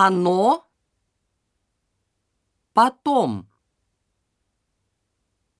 Оно потом.